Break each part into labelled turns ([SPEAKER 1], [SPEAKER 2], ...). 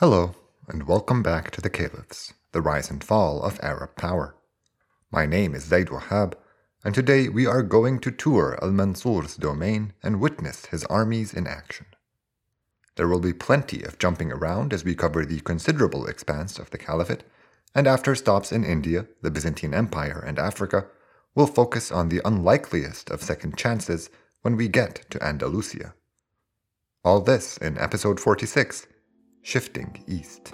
[SPEAKER 1] Hello, and welcome back to the Caliphs, the rise and fall of Arab power. My name is Zaid Wahab, and today we are going to tour Al Mansur's domain and witness his armies in action. There will be plenty of jumping around as we cover the considerable expanse of the Caliphate, and after stops in India, the Byzantine Empire, and Africa, we'll focus on the unlikeliest of second chances when we get to Andalusia. All this in episode 46 Shifting East.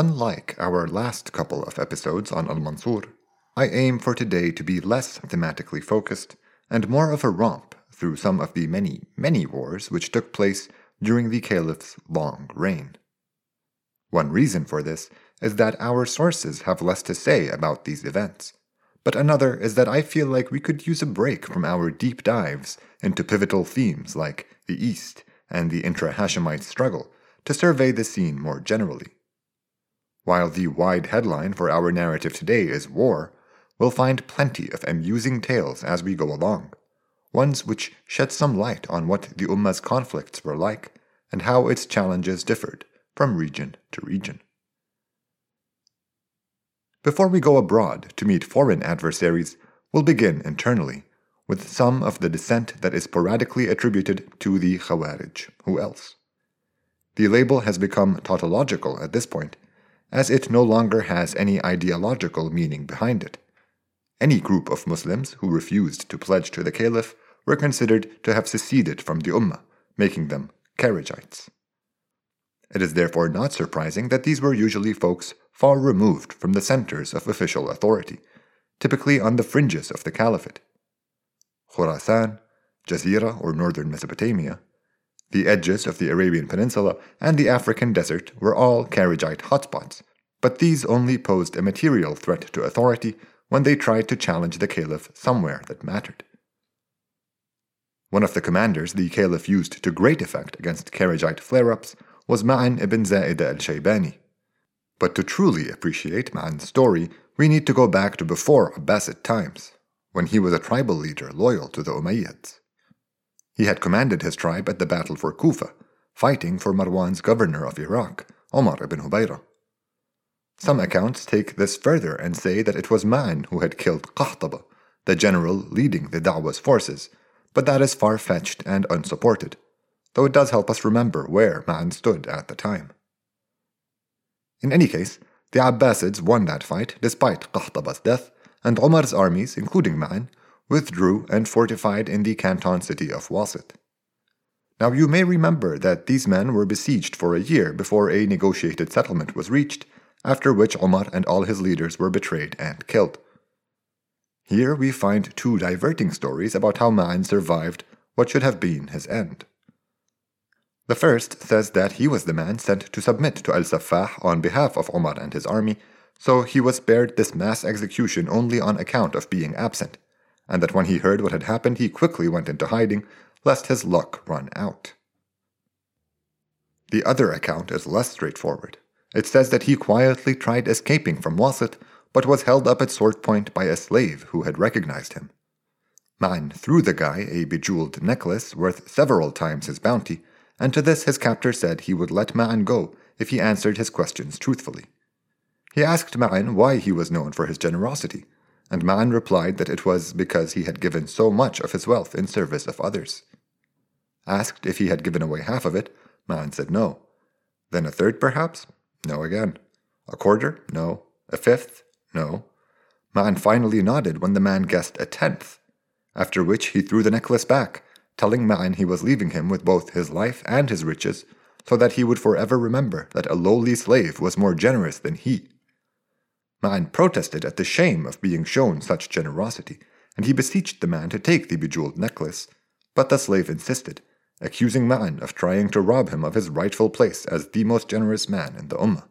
[SPEAKER 1] Unlike our last couple of episodes on Al Mansur, I aim for today to be less thematically focused and more of a romp through some of the many, many wars which took place during the Caliph's long reign. One reason for this is that our sources have less to say about these events, but another is that I feel like we could use a break from our deep dives into pivotal themes like the East and the intra Hashemite struggle to survey the scene more generally. While the wide headline for our narrative today is war, we'll find plenty of amusing tales as we go along, ones which shed some light on what the Ummah's conflicts were like and how its challenges differed from region to region. Before we go abroad to meet foreign adversaries, we'll begin internally with some of the dissent that is sporadically attributed to the Khawarij. Who else? The label has become tautological at this point as it no longer has any ideological meaning behind it. Any group of Muslims who refused to pledge to the Caliph were considered to have seceded from the Ummah, making them Kharijites. It is therefore not surprising that these were usually folks far removed from the centers of official authority, typically on the fringes of the Caliphate. Khurasan, Jazira or northern Mesopotamia, the edges of the Arabian Peninsula and the African desert were all Kharijite hotspots, but these only posed a material threat to authority when they tried to challenge the caliph somewhere that mattered. One of the commanders the caliph used to great effect against Kharijite flare ups was Ma'an ibn Za'idah al Shaybani. But to truly appreciate Ma'an's story, we need to go back to before Abbasid times, when he was a tribal leader loyal to the Umayyads. He had commanded his tribe at the battle for Kufa, fighting for Marwan's governor of Iraq, Omar ibn Hubayra. Some accounts take this further and say that it was Ma'an who had killed Qahtaba, the general leading the Da'wah's forces, but that is far fetched and unsupported, though it does help us remember where Ma'an stood at the time. In any case, the Abbasids won that fight despite Qahtaba's death, and Omar's armies, including Ma'an, withdrew and fortified in the canton city of Wasit. Now you may remember that these men were besieged for a year before a negotiated settlement was reached, after which Omar and all his leaders were betrayed and killed. Here we find two diverting stories about how Ma'an survived what should have been his end. The first says that he was the man sent to submit to Al Saffah on behalf of Omar and his army, so he was spared this mass execution only on account of being absent and that when he heard what had happened, he quickly went into hiding, lest his luck run out. The other account is less straightforward. It says that he quietly tried escaping from Wasit, but was held up at sword point by a slave who had recognized him. Ma'an threw the guy a bejeweled necklace worth several times his bounty, and to this his captor said he would let Ma'an go if he answered his questions truthfully. He asked Ma'an why he was known for his generosity, and Ma'an replied that it was because he had given so much of his wealth in service of others. Asked if he had given away half of it, Ma'an said no. Then a third, perhaps? No again. A quarter? No. A fifth? No. Ma'an finally nodded when the man guessed a tenth, after which he threw the necklace back, telling Ma'an he was leaving him with both his life and his riches, so that he would forever remember that a lowly slave was more generous than he. Ma'an protested at the shame of being shown such generosity, and he beseeched the man to take the bejeweled necklace. But the slave insisted, accusing Ma'an of trying to rob him of his rightful place as the most generous man in the Ummah.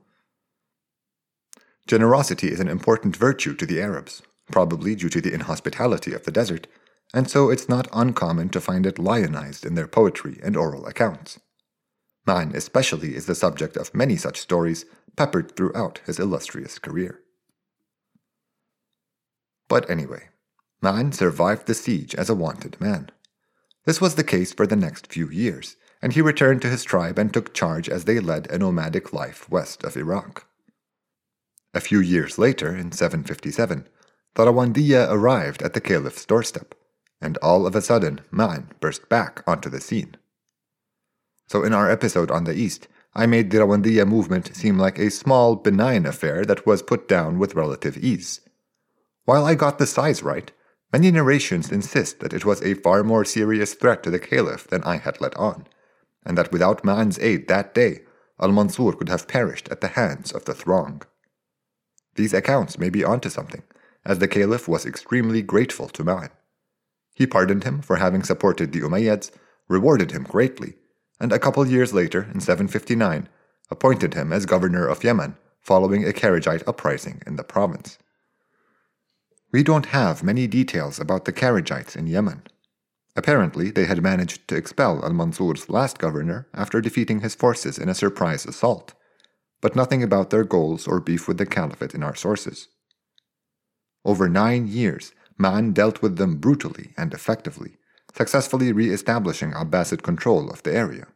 [SPEAKER 1] Generosity is an important virtue to the Arabs, probably due to the inhospitality of the desert, and so it's not uncommon to find it lionized in their poetry and oral accounts. Ma'an especially is the subject of many such stories peppered throughout his illustrious career. But anyway, Ma'an survived the siege as a wanted man. This was the case for the next few years, and he returned to his tribe and took charge as they led a nomadic life west of Iraq. A few years later, in 757, the Rawandiya arrived at the caliph's doorstep, and all of a sudden Ma'an burst back onto the scene. So in our episode on the East, I made the Rawandiya movement seem like a small, benign affair that was put down with relative ease. While I got the size right, many narrations insist that it was a far more serious threat to the caliph than I had let on, and that without Ma'an's aid that day, Al-Mansur could have perished at the hands of the throng. These accounts may be onto something, as the caliph was extremely grateful to Ma'an. He pardoned him for having supported the Umayyads, rewarded him greatly, and a couple years later, in 759, appointed him as governor of Yemen following a Kharijite uprising in the province. We don't have many details about the Kharijites in Yemen. Apparently, they had managed to expel al Mansur's last governor after defeating his forces in a surprise assault, but nothing about their goals or beef with the caliphate in our sources. Over nine years, Ma'an dealt with them brutally and effectively, successfully re establishing Abbasid control of the area.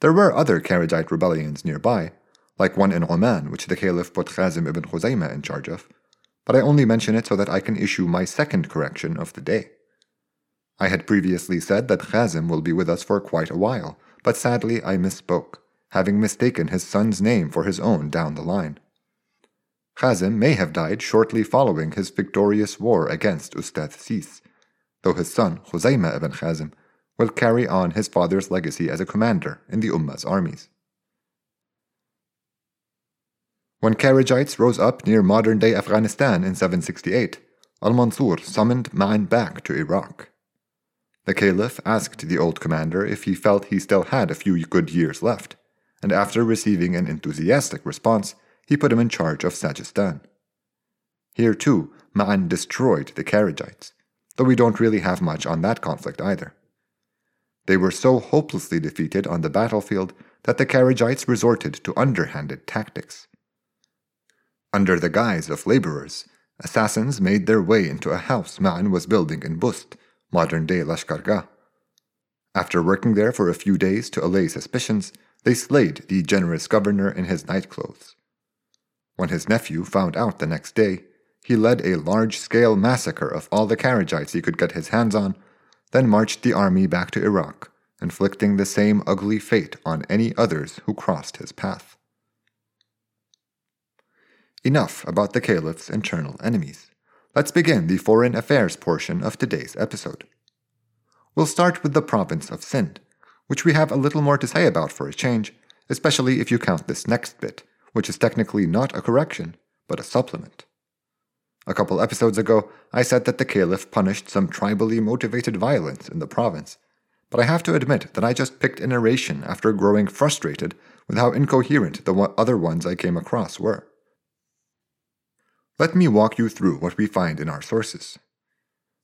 [SPEAKER 1] There were other Kharijite rebellions nearby, like one in Oman, which the Caliph put Khazim ibn Khuzaymah in charge of, but I only mention it so that I can issue my second correction of the day. I had previously said that Khazim will be with us for quite a while, but sadly I misspoke, having mistaken his son's name for his own down the line. Khazim may have died shortly following his victorious war against Ustad Sis, though his son, Khuzaymah ibn Khazim, will carry on his father's legacy as a commander in the Ummah's armies. When Kharijites rose up near modern day Afghanistan in 768, Al Mansur summoned Ma'an back to Iraq. The Caliph asked the old commander if he felt he still had a few good years left, and after receiving an enthusiastic response, he put him in charge of Sajistan. Here too, Ma'an destroyed the Kharijites, though we don't really have much on that conflict either. They were so hopelessly defeated on the battlefield that the Kharijites resorted to underhanded tactics. Under the guise of laborers, assassins made their way into a house Ma'an was building in Bust, modern day Lashkargah. After working there for a few days to allay suspicions, they slayed the generous governor in his nightclothes. When his nephew found out the next day, he led a large scale massacre of all the Kharijites he could get his hands on, then marched the army back to Iraq, inflicting the same ugly fate on any others who crossed his path. Enough about the caliph's internal enemies. Let's begin the foreign affairs portion of today's episode. We'll start with the province of Sind, which we have a little more to say about for a change, especially if you count this next bit, which is technically not a correction, but a supplement. A couple episodes ago, I said that the Caliph punished some tribally motivated violence in the province, but I have to admit that I just picked a narration after growing frustrated with how incoherent the other ones I came across were. Let me walk you through what we find in our sources.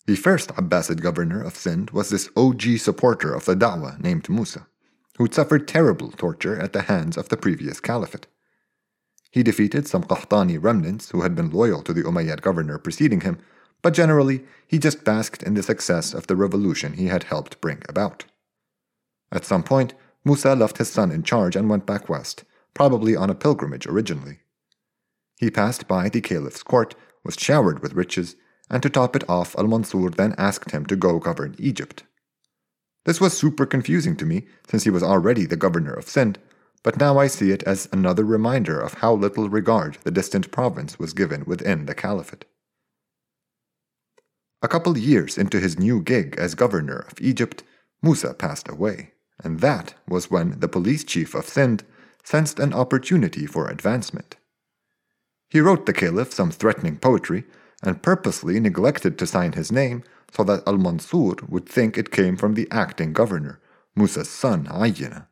[SPEAKER 1] The first Abbasid governor of Sind was this OG supporter of the Da'wah named Musa, who'd suffered terrible torture at the hands of the previous caliphate. He defeated some Qahtani remnants who had been loyal to the Umayyad governor preceding him, but generally he just basked in the success of the revolution he had helped bring about. At some point, Musa left his son in charge and went back west, probably on a pilgrimage originally. He passed by the caliph's court, was showered with riches, and to top it off, Al Mansur then asked him to go govern Egypt. This was super confusing to me, since he was already the governor of Sind, but now I see it as another reminder of how little regard the distant province was given within the caliphate. A couple years into his new gig as governor of Egypt, Musa passed away, and that was when the police chief of Sind sensed an opportunity for advancement. He wrote the caliph some threatening poetry and purposely neglected to sign his name so that Al Mansur would think it came from the acting governor, Musa's son Ayyana.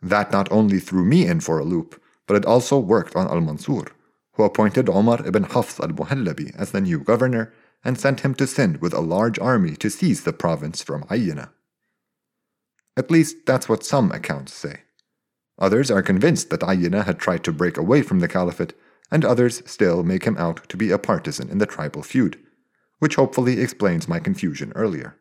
[SPEAKER 1] That not only threw me in for a loop, but it also worked on Al Mansur, who appointed Omar ibn Hafs al Muhallabi as the new governor and sent him to Sind with a large army to seize the province from Ayyana. At least that's what some accounts say. Others are convinced that Ayyana had tried to break away from the caliphate, and others still make him out to be a partisan in the tribal feud, which hopefully explains my confusion earlier.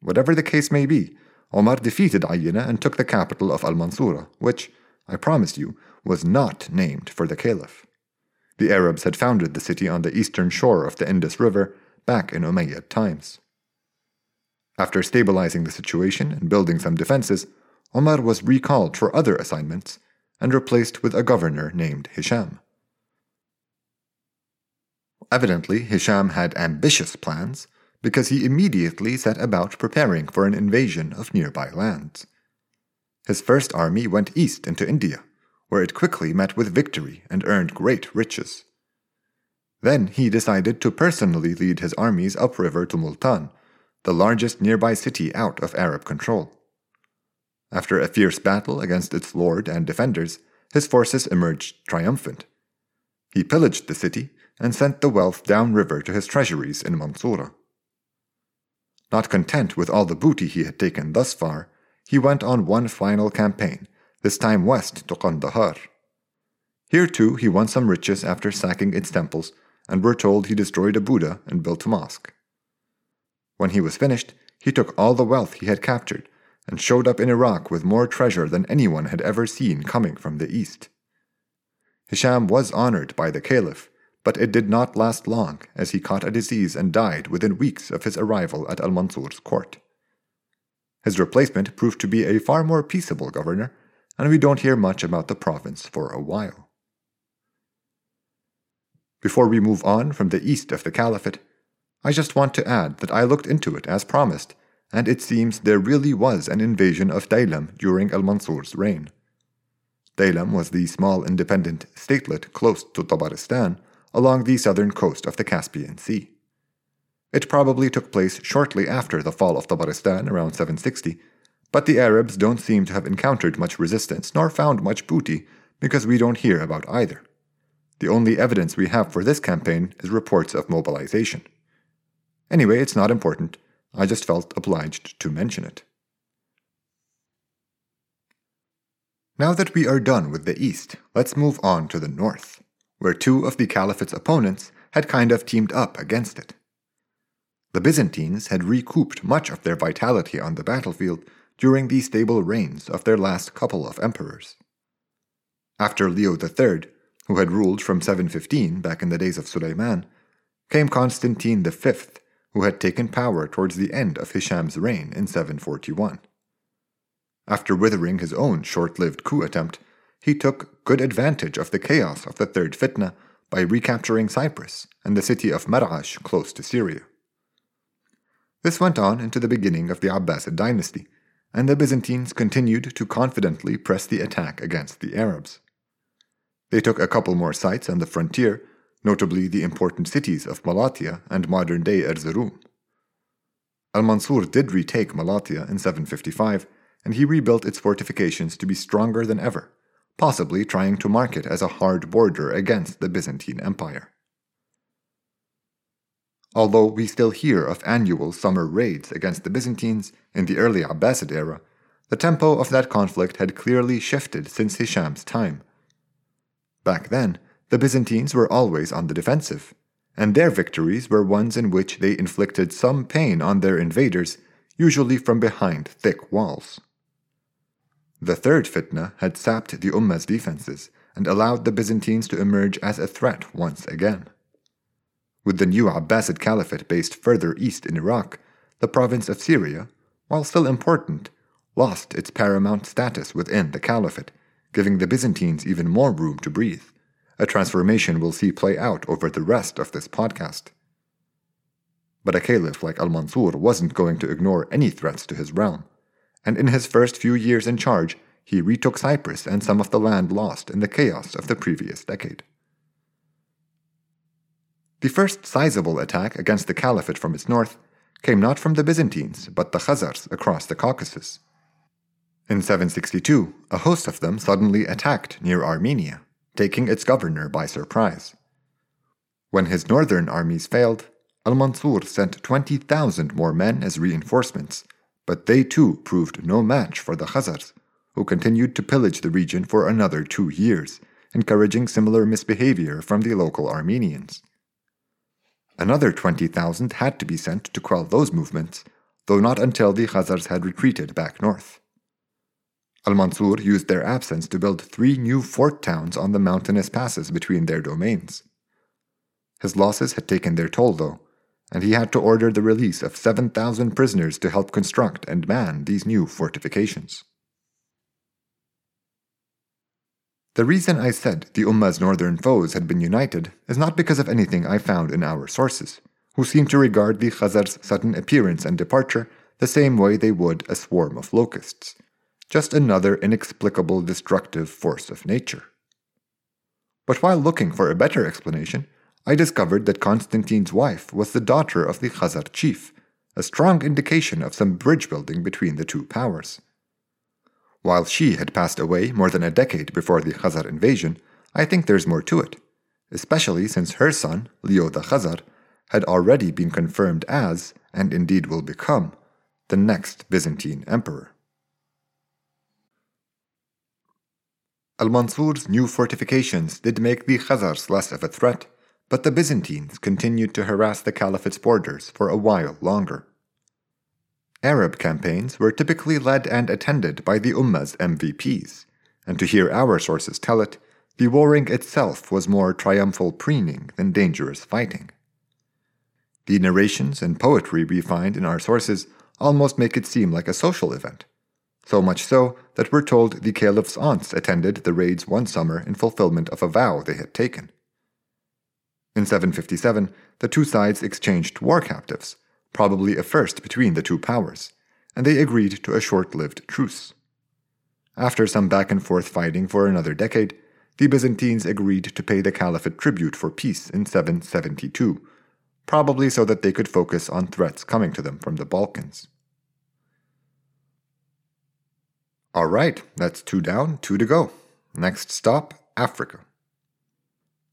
[SPEAKER 1] Whatever the case may be, Omar defeated Ayyana and took the capital of Al Mansura, which, I promise you, was not named for the caliph. The Arabs had founded the city on the eastern shore of the Indus River back in Umayyad times. After stabilizing the situation and building some defenses, Omar was recalled for other assignments and replaced with a governor named Hisham. Evidently, Hisham had ambitious plans because he immediately set about preparing for an invasion of nearby lands. His first army went east into India, where it quickly met with victory and earned great riches. Then he decided to personally lead his armies upriver to Multan, the largest nearby city out of Arab control. After a fierce battle against its lord and defenders, his forces emerged triumphant. He pillaged the city and sent the wealth downriver to his treasuries in Mansura. Not content with all the booty he had taken thus far, he went on one final campaign, this time west to Kandahar. Here too he won some riches after sacking its temples, and we're told he destroyed a Buddha and built a mosque. When he was finished, he took all the wealth he had captured and showed up in Iraq with more treasure than anyone had ever seen coming from the east. Hisham was honored by the caliph, but it did not last long as he caught a disease and died within weeks of his arrival at Al Mansur's court. His replacement proved to be a far more peaceable governor, and we don't hear much about the province for a while. Before we move on from the east of the caliphate, I just want to add that I looked into it as promised, and it seems there really was an invasion of Daylam during Al Mansur's reign. Daylam was the small independent statelet close to Tabaristan along the southern coast of the Caspian Sea. It probably took place shortly after the fall of Tabaristan around 760, but the Arabs don't seem to have encountered much resistance nor found much booty because we don't hear about either. The only evidence we have for this campaign is reports of mobilization. Anyway, it's not important. I just felt obliged to mention it. Now that we are done with the east, let's move on to the north, where two of the caliphate's opponents had kind of teamed up against it. The Byzantines had recouped much of their vitality on the battlefield during the stable reigns of their last couple of emperors. After Leo III, who had ruled from 715 back in the days of Suleiman, came Constantine V, who had taken power towards the end of Hisham's reign in 741. After withering his own short lived coup attempt, he took good advantage of the chaos of the Third Fitna by recapturing Cyprus and the city of Mar'ash close to Syria. This went on into the beginning of the Abbasid dynasty, and the Byzantines continued to confidently press the attack against the Arabs. They took a couple more sites on the frontier, notably the important cities of Malatya and modern day Erzurum. Al Mansur did retake Malatya in 755, and he rebuilt its fortifications to be stronger than ever, possibly trying to mark it as a hard border against the Byzantine Empire. Although we still hear of annual summer raids against the Byzantines in the early Abbasid era, the tempo of that conflict had clearly shifted since Hisham's time. Back then, the Byzantines were always on the defensive, and their victories were ones in which they inflicted some pain on their invaders, usually from behind thick walls. The third fitna had sapped the Ummah's defenses and allowed the Byzantines to emerge as a threat once again. With the new Abbasid Caliphate based further east in Iraq, the province of Syria, while still important, lost its paramount status within the Caliphate, giving the Byzantines even more room to breathe, a transformation we'll see play out over the rest of this podcast. But a caliph like Al Mansur wasn't going to ignore any threats to his realm and in his first few years in charge, he retook Cyprus and some of the land lost in the chaos of the previous decade. The first sizable attack against the Caliphate from its north came not from the Byzantines, but the Khazars across the Caucasus. In 762, a host of them suddenly attacked near Armenia, taking its governor by surprise. When his northern armies failed, Al Mansur sent 20,000 more men as reinforcements, but they too proved no match for the Khazars, who continued to pillage the region for another two years, encouraging similar misbehavior from the local Armenians. Another 20,000 had to be sent to quell those movements, though not until the Khazars had retreated back north. Al Mansur used their absence to build three new fort towns on the mountainous passes between their domains. His losses had taken their toll, though, and he had to order the release of 7,000 prisoners to help construct and man these new fortifications. The reason I said the Ummah's northern foes had been united is not because of anything I found in our sources, who seem to regard the Khazar's sudden appearance and departure the same way they would a swarm of locusts, just another inexplicable destructive force of nature. But while looking for a better explanation, I discovered that Constantine's wife was the daughter of the Khazar chief, a strong indication of some bridge building between the two powers. While she had passed away more than a decade before the Khazar invasion, I think there's more to it, especially since her son, Leo the Khazar, had already been confirmed as, and indeed will become, the next Byzantine emperor. Al Mansur's new fortifications did make the Khazars less of a threat, but the Byzantines continued to harass the Caliphate's borders for a while longer. Arab campaigns were typically led and attended by the Ummah's MVPs, and to hear our sources tell it, the warring itself was more triumphal preening than dangerous fighting. The narrations and poetry we find in our sources almost make it seem like a social event, so much so that we're told the caliph's aunts attended the raids one summer in fulfillment of a vow they had taken. In 757, the two sides exchanged war captives, probably a first between the two powers, and they agreed to a short lived truce. After some back and forth fighting for another decade, the Byzantines agreed to pay the Caliphate tribute for peace in 772, probably so that they could focus on threats coming to them from the Balkans. All right, that's two down, two to go. Next stop, Africa.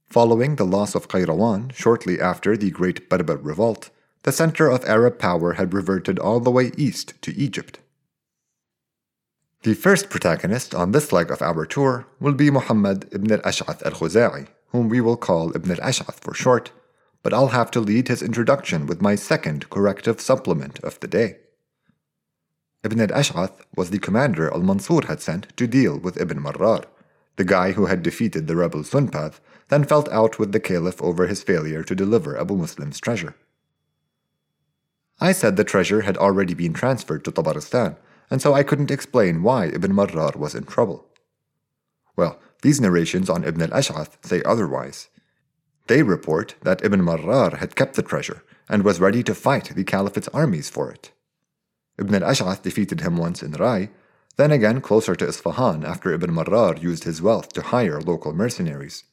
[SPEAKER 1] Following the loss of Qayrawan shortly after the Great Berber Revolt, the center of Arab power had reverted all the way east to Egypt. The first protagonist on this leg of our tour will be Muhammad ibn al-Ash'ath al-Khuza'i, whom we will call Ibn al-Ash'ath for short, but I'll have to lead his introduction with my second corrective supplement of the day. Ibn al-Ash'ath was the commander al-Mansur had sent to deal with Ibn Marrar, the guy who had defeated the rebel Sunpadh, then felt out with the caliph over his failure to deliver Abu Muslim's treasure. I said the treasure had already been transferred to Tabaristan, and so I couldn't explain why Ibn Marrar was in trouble. Well, these narrations on Ibn al-Ash'ath say otherwise. They report that Ibn Marrar had kept the treasure and was ready to fight the Caliphate's armies for it. Ibn al-Ash'ath defeated him once in Rai, then again closer to Isfahan after Ibn Marrar used his wealth to hire local mercenaries.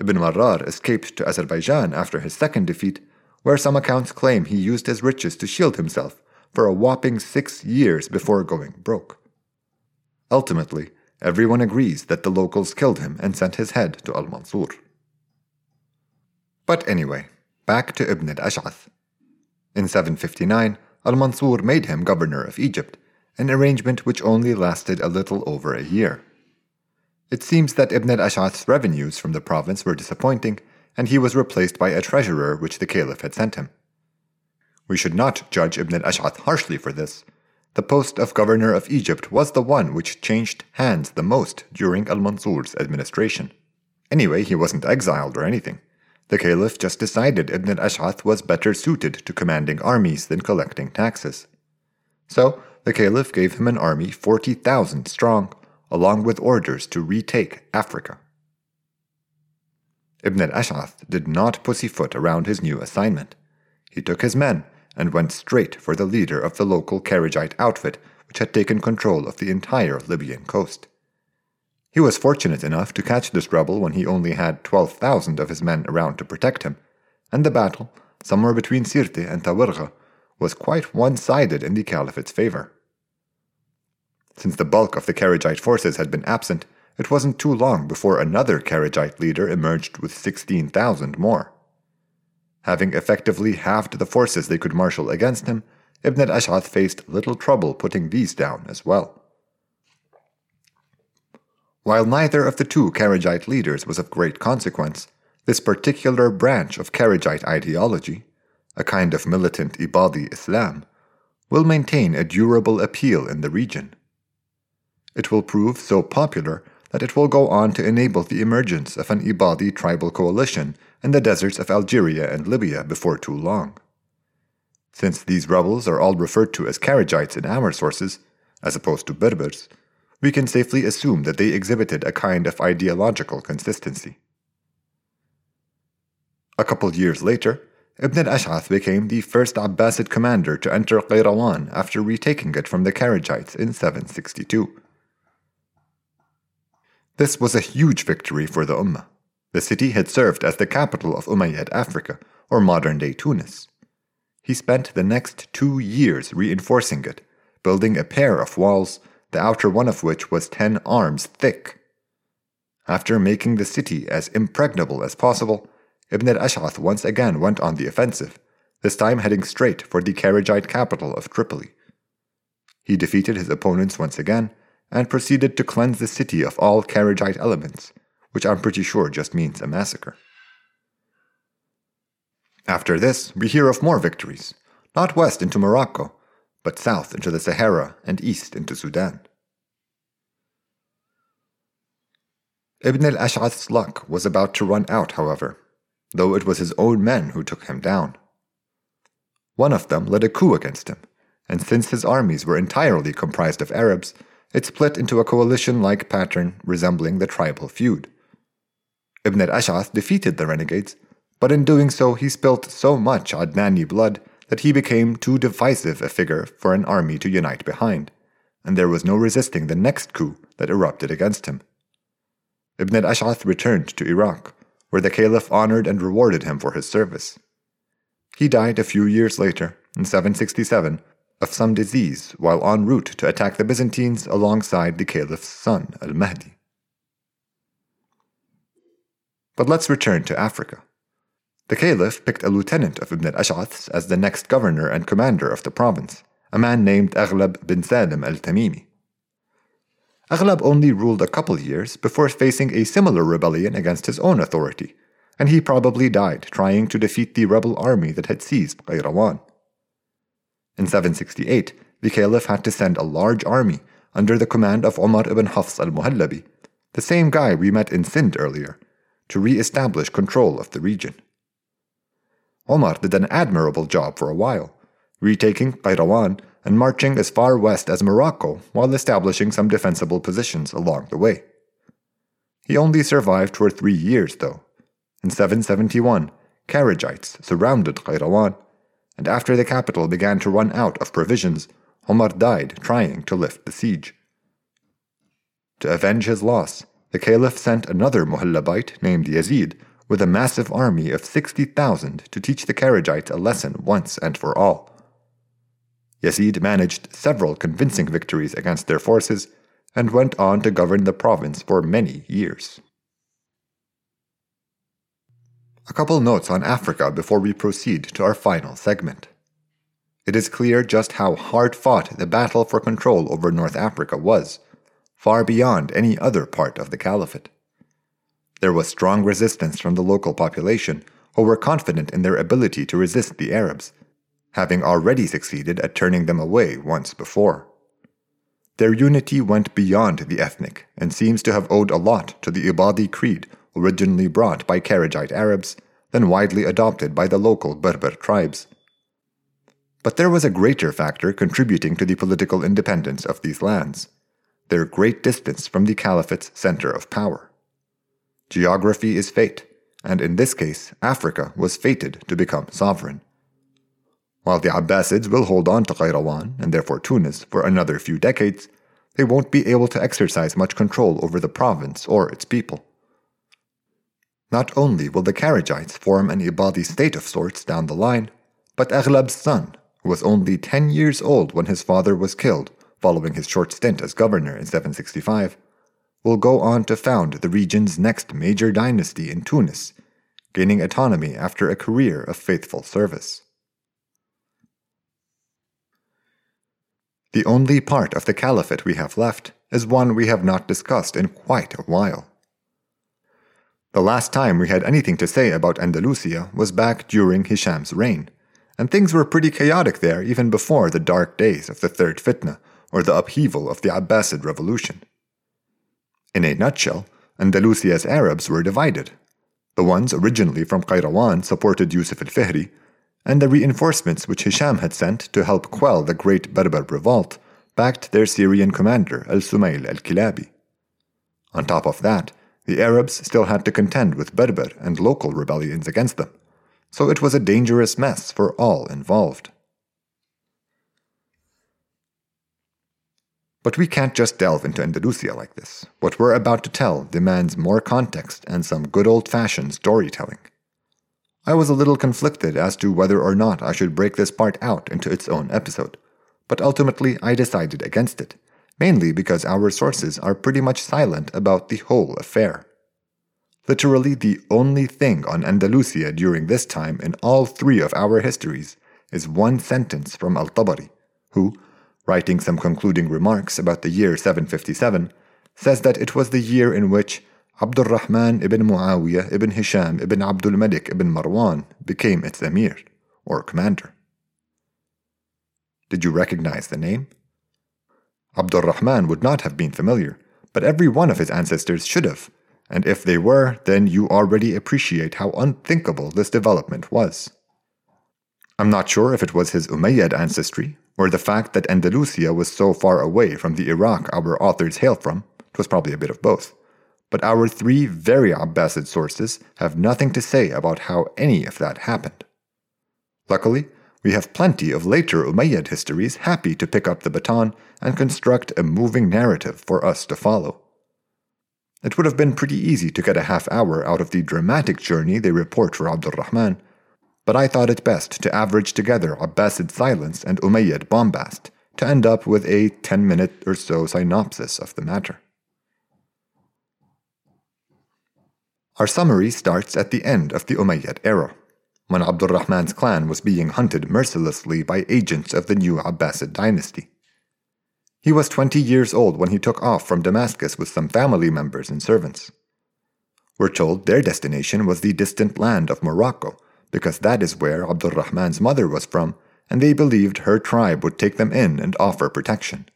[SPEAKER 1] Ibn Marrar escaped to Azerbaijan after his second defeat where some accounts claim he used his riches to shield himself for a whopping six years before going broke. Ultimately, everyone agrees that the locals killed him and sent his head to Al Mansur. But anyway, back to Ibn al Ash'ath. In 759, Al Mansur made him governor of Egypt, an arrangement which only lasted a little over a year. It seems that Ibn al Ash'ath's revenues from the province were disappointing, and he was replaced by a treasurer which the caliph had sent him. We should not judge Ibn al-Ash'ath harshly for this. The post of governor of Egypt was the one which changed hands the most during al-Mansur's administration. Anyway, he wasn't exiled or anything. The caliph just decided Ibn al-Ash'ath was better suited to commanding armies than collecting taxes. So, the caliph gave him an army 40,000 strong, along with orders to retake Africa. Ibn al-Ash'ath did not pussyfoot around his new assignment. He took his men and went straight for the leader of the local Kharijite outfit which had taken control of the entire Libyan coast. He was fortunate enough to catch this rebel when he only had 12,000 of his men around to protect him, and the battle, somewhere between Sirte and Tawargha, was quite one sided in the Caliphate's favor. Since the bulk of the Kharijite forces had been absent, it wasn't too long before another Kharijite leader emerged with 16,000 more. Having effectively halved the forces they could marshal against him, Ibn al Ash'ath faced little trouble putting these down as well. While neither of the two Kharijite leaders was of great consequence, this particular branch of Kharijite ideology, a kind of militant Ibadi Islam, will maintain a durable appeal in the region. It will prove so popular that it will go on to enable the emergence of an Ibadi tribal coalition in the deserts of Algeria and Libya before too long. Since these rebels are all referred to as Kharijites in our sources, as opposed to Berbers, we can safely assume that they exhibited a kind of ideological consistency. A couple years later, Ibn al-Ash'ath became the first Abbasid commander to enter Qayrawan after retaking it from the Kharijites in 762. This was a huge victory for the Ummah. The city had served as the capital of Umayyad Africa, or modern-day Tunis. He spent the next two years reinforcing it, building a pair of walls, the outer one of which was ten arms thick. After making the city as impregnable as possible, Ibn al-Ash'ath once again went on the offensive, this time heading straight for the Kharijite capital of Tripoli. He defeated his opponents once again and proceeded to cleanse the city of all Kharijite elements, which I'm pretty sure just means a massacre. After this, we hear of more victories, not west into Morocco, but south into the Sahara and east into Sudan. Ibn al Ash'ath's luck was about to run out, however, though it was his own men who took him down. One of them led a coup against him, and since his armies were entirely comprised of Arabs, it split into a coalition like pattern resembling the tribal feud. Ibn al Ash'ath defeated the renegades, but in doing so he spilt so much Adnani blood that he became too divisive a figure for an army to unite behind, and there was no resisting the next coup that erupted against him. Ibn al Ash'ath returned to Iraq, where the Caliph honored and rewarded him for his service. He died a few years later, in 767, of some disease while en route to attack the Byzantines alongside the Caliph's son, Al Mahdi. But let's return to Africa. The Caliph picked a lieutenant of Ibn al-Ash'ath's as the next governor and commander of the province, a man named Aghlab bin Salim al-Tamimi. Aghlab only ruled a couple years before facing a similar rebellion against his own authority, and he probably died trying to defeat the rebel army that had seized Qayrawan. In 768, the Caliph had to send a large army under the command of Umar ibn Hafs al-Muhallabi, the same guy we met in Sind earlier, to re-establish control of the region. Omar did an admirable job for a while, retaking Qayrawan and marching as far west as Morocco while establishing some defensible positions along the way. He only survived for three years, though. In 771, Kharijites surrounded Qayrawan, and after the capital began to run out of provisions, Omar died trying to lift the siege. To avenge his loss, the Caliph sent another Muhallabite named Yazid with a massive army of 60,000 to teach the Kharijites a lesson once and for all. Yazid managed several convincing victories against their forces and went on to govern the province for many years. A couple notes on Africa before we proceed to our final segment. It is clear just how hard fought the battle for control over North Africa was, far beyond any other part of the Caliphate. There was strong resistance from the local population, who were confident in their ability to resist the Arabs having already succeeded at turning them away once before. Their unity went beyond the ethnic and seems to have owed a lot to the Ibadi creed originally brought by Kharijite Arabs, then widely adopted by the local Berber tribes. But there was a greater factor contributing to the political independence of these lands their great distance from the Caliphate's center of power. Geography is fate, and in this case, Africa was fated to become sovereign. While the Abbasids will hold on to Qayrawan, and therefore Tunis, for another few decades, they won't be able to exercise much control over the province or its people. Not only will the Kharijites form an Ibadi state of sorts down the line, but Aghlab's son, who was only 10 years old when his father was killed, following his short stint as governor in 765, will go on to found the region's next major dynasty in Tunis, gaining autonomy after a career of faithful service. The only part of the caliphate we have left is one we have not discussed in quite a while. The last time we had anything to say about Andalusia was back during Hisham's reign, and things were pretty chaotic there even before the dark days of the Third Fitna or the upheaval of the Abbasid Revolution. In a nutshell, Andalusia's Arabs were divided. The ones originally from Qayrawan supported Yusuf al-Fihri, and the reinforcements which Hisham had sent to help quell the great Berber revolt backed their Syrian commander al-Sumayl al-Kilabi. On top of that, the Arabs still had to contend with Berber and local rebellions against them, so it was a dangerous mess for all involved. But we can't just delve into Andalusia like this. What we're about to tell demands more context and some good old fashioned storytelling. I was a little conflicted as to whether or not I should break this part out into its own episode, but ultimately I decided against it, mainly because our sources are pretty much silent about the whole affair. Literally, the only thing on Andalusia during this time in all three of our histories is one sentence from Al Tabari, who, writing some concluding remarks about the year 757, says that it was the year in which Abdul Rahman ibn Muawiyah ibn Hisham ibn Abdul Malik ibn Marwan became its emir, or commander. Did you recognize the name? Abdul Rahman would not have been familiar, but every one of his ancestors should have, and if they were, then you already appreciate how unthinkable this development was. I'm not sure if it was his Umayyad ancestry, or the fact that Andalusia was so far away from the Iraq our authors hail from, it was probably a bit of both. But our three very Abbasid sources have nothing to say about how any of that happened. Luckily, we have plenty of later Umayyad histories happy to pick up the baton and construct a moving narrative for us to follow. It would have been pretty easy to get a half hour out of the dramatic journey they report for Abdul Rahman, but I thought it best to average together Abbasid silence and Umayyad bombast to end up with a 10 minute or so synopsis of the matter. Our summary starts at the end of the Umayyad era, when Abdul Rahman's clan was being hunted mercilessly by agents of the new Abbasid dynasty. He was 20 years old when he took off from Damascus with some family members and servants. We're told their destination was the distant land of Morocco, because that is where Abdul Rahman's mother was from, and they believed her tribe would take them in and offer protection.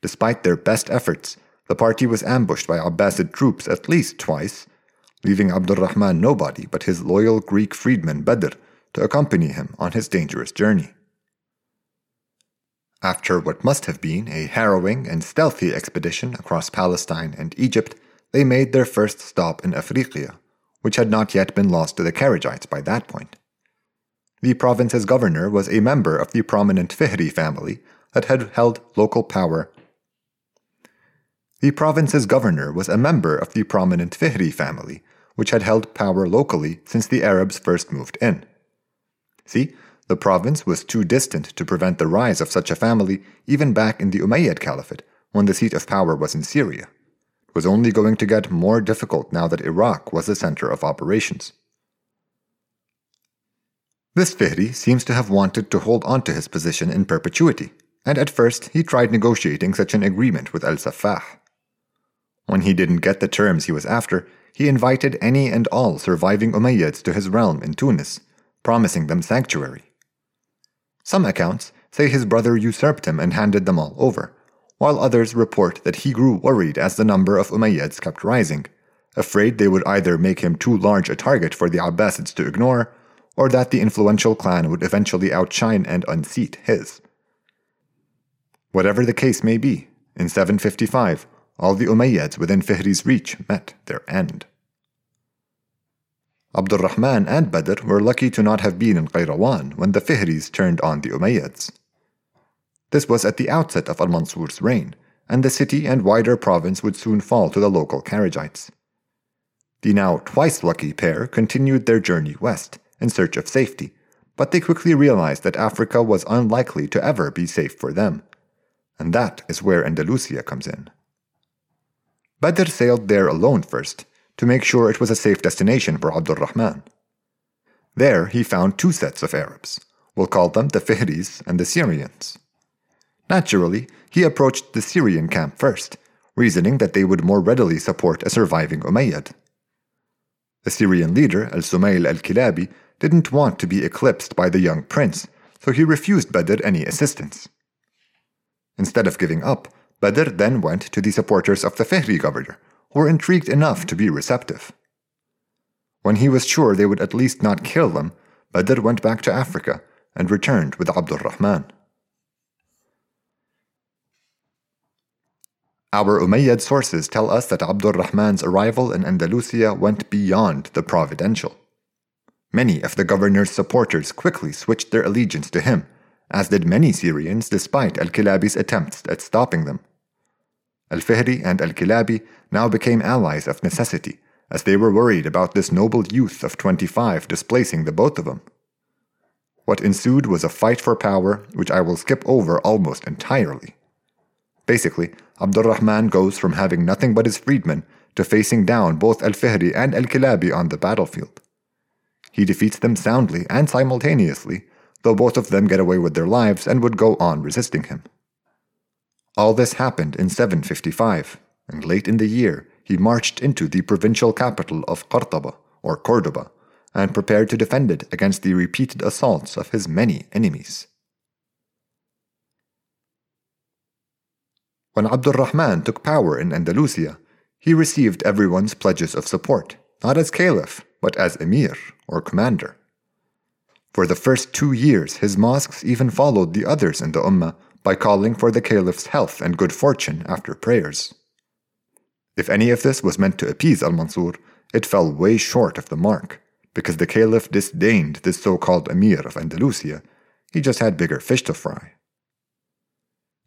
[SPEAKER 1] Despite their best efforts, the party was ambushed by Abbasid troops at least twice, leaving Abdul Rahman nobody but his loyal Greek freedman Badr to accompany him on his dangerous journey. After what must have been a harrowing and stealthy expedition across Palestine and Egypt, they made their first stop in Afriqiya, which had not yet been lost to the Kharijites by that point. The province's governor was a member of the prominent Fihri family that had held local power. The province's governor was a member of the prominent Fihri family, which had held power locally since the Arabs first moved in. See, the province was too distant to prevent the rise of such a family even back in the Umayyad Caliphate, when the seat of power was in Syria was only going to get more difficult now that Iraq was the center of operations. This Fihri seems to have wanted to hold on to his position in perpetuity, and at first he tried negotiating such an agreement with Al Saffah. When he didn't get the terms he was after, he invited any and all surviving Umayyads to his realm in Tunis, promising them sanctuary. Some accounts say his brother usurped him and handed them all over, while others report that he grew worried as the number of Umayyads kept rising, afraid they would either make him too large a target for the Abbasids to ignore, or that the influential clan would eventually outshine and unseat his. Whatever the case may be, in 755, all the Umayyads within Fihri's reach met their end. Abdul Rahman and Badr were lucky to not have been in Qayrawan when the Fihris turned on the Umayyads. This was at the outset of al-Mansur's reign, and the city and wider province would soon fall to the local Kharijites. The now twice lucky pair continued their journey west in search of safety, but they quickly realized that Africa was unlikely to ever be safe for them. and that is where Andalusia comes in. Badr sailed there alone first to make sure it was a safe destination for Abdul Rahman. There he found two sets of Arabs. We'll call them the Fihris and the Syrians. Naturally, he approached the Syrian camp first, reasoning that they would more readily support a surviving Umayyad. The Syrian leader, Al Sumayl al Kilabi, didn't want to be eclipsed by the young prince, so he refused Badr any assistance. Instead of giving up, Badr then went to the supporters of the Fihri governor, who were intrigued enough to be receptive. When he was sure they would at least not kill them, Badr went back to Africa and returned with Abdul Rahman. Our Umayyad sources tell us that Abdul Rahman's arrival in Andalusia went beyond the providential. Many of the governor's supporters quickly switched their allegiance to him, as did many Syrians despite Al Kilabi's attempts at stopping them. Al Fihri and Al Kilabi now became allies of necessity, as they were worried about this noble youth of 25 displacing the both of them. What ensued was a fight for power, which I will skip over almost entirely. Basically, Abdurrahman goes from having nothing but his freedmen to facing down both Al Fihri and Al Kilabi on the battlefield. He defeats them soundly and simultaneously, though both of them get away with their lives and would go on resisting him. All this happened in 755, and late in the year he marched into the provincial capital of Cordoba, or Cordoba, and prepared to defend it against the repeated assaults of his many enemies. When Abdul Rahman took power in Andalusia, he received everyone's pledges of support, not as caliph, but as emir, or commander. For the first two years, his mosques even followed the others in the Ummah by calling for the caliph's health and good fortune after prayers. If any of this was meant to appease Al Mansur, it fell way short of the mark because the caliph disdained this so called emir of Andalusia, he just had bigger fish to fry.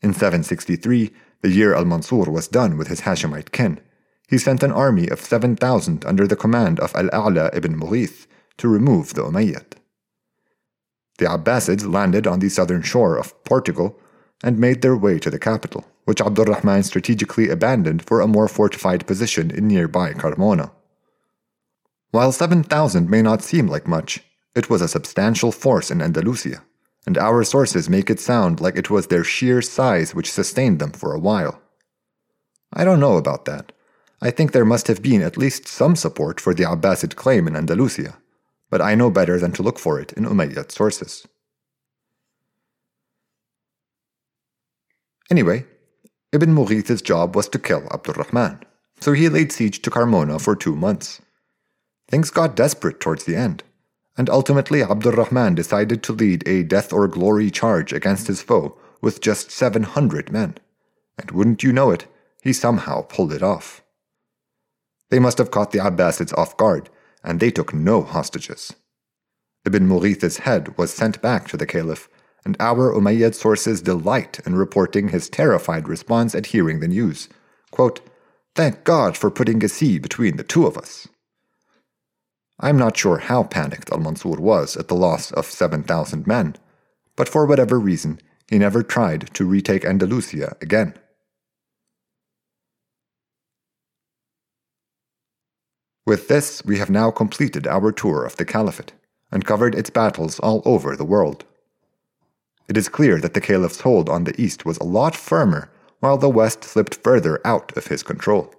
[SPEAKER 1] In 763, the year al Mansur was done with his Hashemite kin, he sent an army of 7,000 under the command of Al A'la ibn Mughith to remove the Umayyad. The Abbasids landed on the southern shore of Portugal and made their way to the capital, which Abdurrahman strategically abandoned for a more fortified position in nearby Carmona. While 7,000 may not seem like much, it was a substantial force in Andalusia, and our sources make it sound like it was their sheer size which sustained them for a while. I don't know about that. I think there must have been at least some support for the Abbasid claim in Andalusia, but I know better than to look for it in Umayyad sources. Anyway, Ibn Mughith's job was to kill Abdul Rahman, so he laid siege to Carmona for two months. Things got desperate towards the end, and ultimately Abdul Rahman decided to lead a death or glory charge against his foe with just 700 men. And wouldn't you know it, he somehow pulled it off. They must have caught the Abbasids off guard, and they took no hostages. Ibn Mughith's head was sent back to the Caliph, and our Umayyad sources delight in reporting his terrified response at hearing the news. Quote, Thank God for putting a sea between the two of us. I'm not sure how panicked Al Mansur was at the loss of 7,000 men, but for whatever reason, he never tried to retake Andalusia again. With this, we have now completed our tour of the Caliphate and covered its battles all over the world. It is clear that the Caliph's hold on the east was a lot firmer, while the west slipped further out of his control.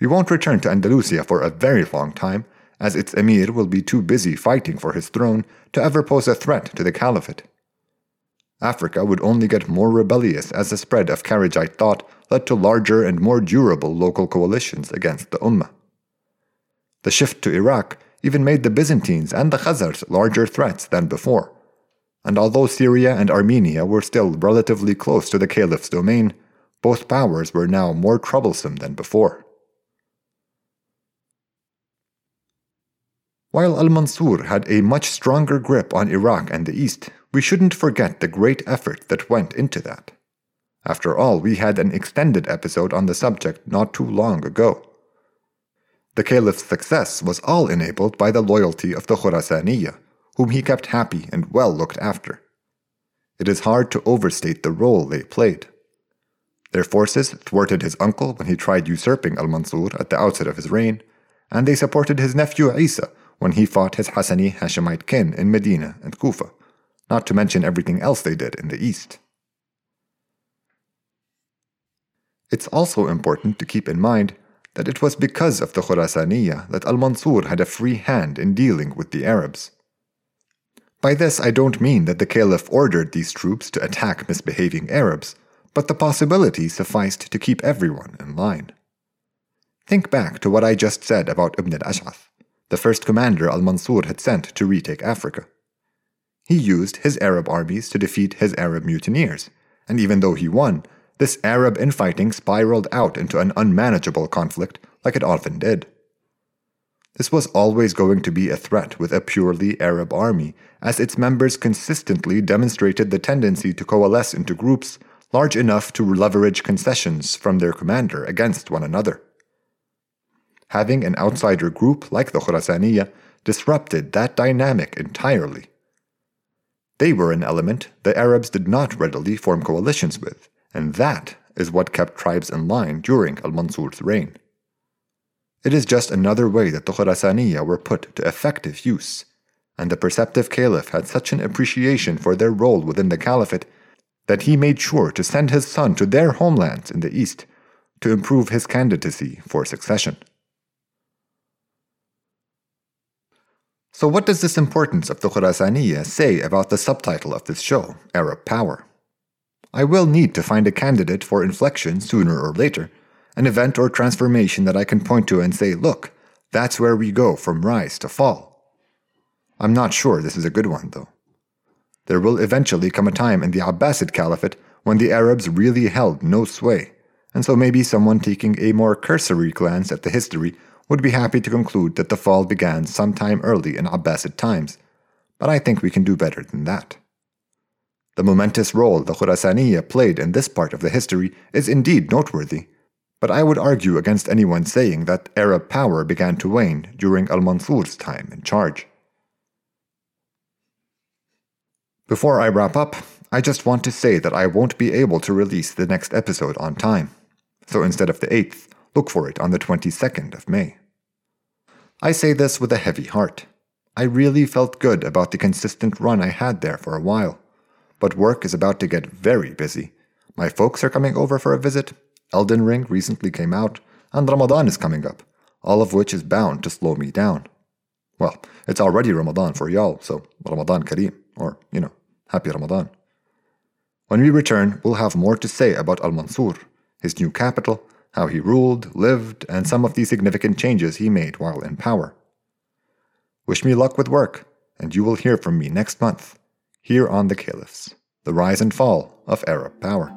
[SPEAKER 1] We won't return to Andalusia for a very long time, as its emir will be too busy fighting for his throne to ever pose a threat to the caliphate. Africa would only get more rebellious as the spread of Kharijite thought led to larger and more durable local coalitions against the Ummah. The shift to Iraq even made the Byzantines and the Khazars larger threats than before. And although Syria and Armenia were still relatively close to the caliph's domain, both powers were now more troublesome than before. While al Mansur had a much stronger grip on Iraq and the East, we shouldn't forget the great effort that went into that. After all, we had an extended episode on the subject not too long ago. The caliph's success was all enabled by the loyalty of the Khurasaniya, whom he kept happy and well looked after. it is hard to overstate the role they played. Their forces thwarted his uncle when he tried usurping Al Mansur at the outset of his reign, and they supported his nephew Isa when he fought his Hassani Hashemite kin in Medina and Kufa, not to mention everything else they did in the east. It's also important to keep in mind that it was because of the Khurasaniya that Al Mansur had a free hand in dealing with the Arabs. By this, I don't mean that the Caliph ordered these troops to attack misbehaving Arabs, but the possibility sufficed to keep everyone in line. Think back to what I just said about Ibn al Ash'ath, the first commander al Mansur had sent to retake Africa. He used his Arab armies to defeat his Arab mutineers, and even though he won, this Arab infighting spiraled out into an unmanageable conflict like it often did. This was always going to be a threat with a purely Arab army, as its members consistently demonstrated the tendency to coalesce into groups large enough to leverage concessions from their commander against one another. Having an outsider group like the Khurasaniya disrupted that dynamic entirely. They were an element the Arabs did not readily form coalitions with, and that is what kept tribes in line during al Mansur's reign. It is just another way that the Khurasaniya were put to effective use, and the perceptive caliph had such an appreciation for their role within the caliphate that he made sure to send his son to their homelands in the east to improve his candidacy for succession. So, what does this importance of the Khurasaniya say about the subtitle of this show, Arab Power? I will need to find a candidate for inflection sooner or later, an event or transformation that I can point to and say, look, that's where we go from rise to fall. I'm not sure this is a good one, though. There will eventually come a time in the Abbasid Caliphate when the Arabs really held no sway, and so maybe someone taking a more cursory glance at the history would be happy to conclude that the fall began sometime early in Abbasid times, but I think we can do better than that. The momentous role the Khurasaniya played in this part of the history is indeed noteworthy, but I would argue against anyone saying that Arab power began to wane during al Mansur's time in charge. Before I wrap up, I just want to say that I won't be able to release the next episode on time, so instead of the 8th, look for it on the 22nd of May. I say this with a heavy heart. I really felt good about the consistent run I had there for a while but work is about to get very busy. My folks are coming over for a visit, Elden Ring recently came out, and Ramadan is coming up, all of which is bound to slow me down. Well, it's already Ramadan for y'all, so Ramadan Kareem, or, you know, Happy Ramadan. When we return, we'll have more to say about Al Mansur, his new capital, how he ruled, lived, and some of the significant changes he made while in power. Wish me luck with work, and you will hear from me next month here on the Caliphs, the rise and fall of Arab power.